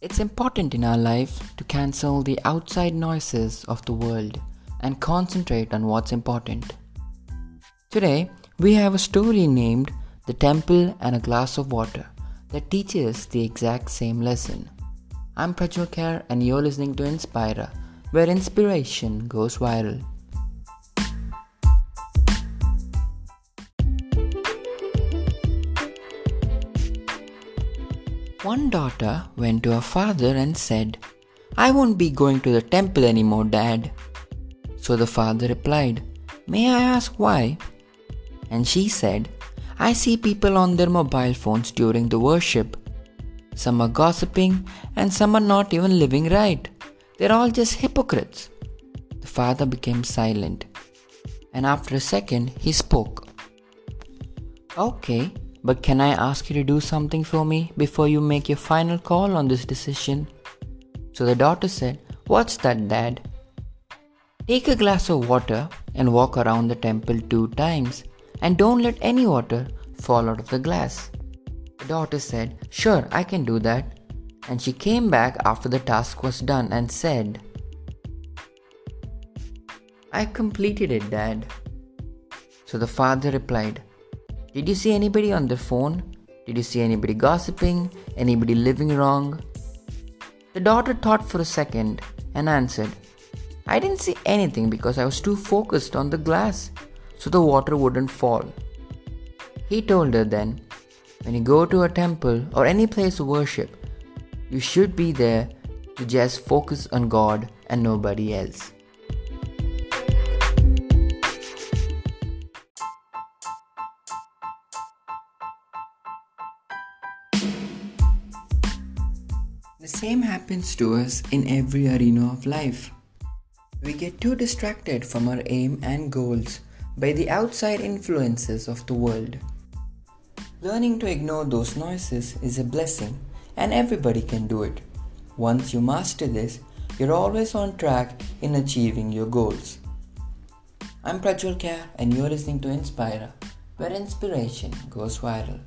It's important in our life to cancel the outside noises of the world and concentrate on what's important. Today, we have a story named The Temple and a Glass of Water that teaches the exact same lesson. I'm Prajwal Kher and you're listening to Inspira, where inspiration goes viral. One daughter went to her father and said, I won't be going to the temple anymore, Dad. So the father replied, May I ask why? And she said, I see people on their mobile phones during the worship. Some are gossiping and some are not even living right. They're all just hypocrites. The father became silent. And after a second, he spoke. Okay, but can I ask you to do something for me before you make your final call on this decision? So the daughter said, What's that, Dad? Take a glass of water and walk around the temple two times, and don't let any water fall out of the glass. The daughter said, Sure, I can do that. And she came back after the task was done and said, I completed it, Dad. So the father replied, did you see anybody on their phone? Did you see anybody gossiping? Anybody living wrong? The daughter thought for a second and answered, I didn't see anything because I was too focused on the glass so the water wouldn't fall. He told her then, when you go to a temple or any place of worship, you should be there to just focus on God and nobody else. The same happens to us in every arena of life. We get too distracted from our aim and goals by the outside influences of the world. Learning to ignore those noises is a blessing, and everybody can do it. Once you master this, you're always on track in achieving your goals. I'm Prajwal Kher, and you're listening to Inspira, where inspiration goes viral.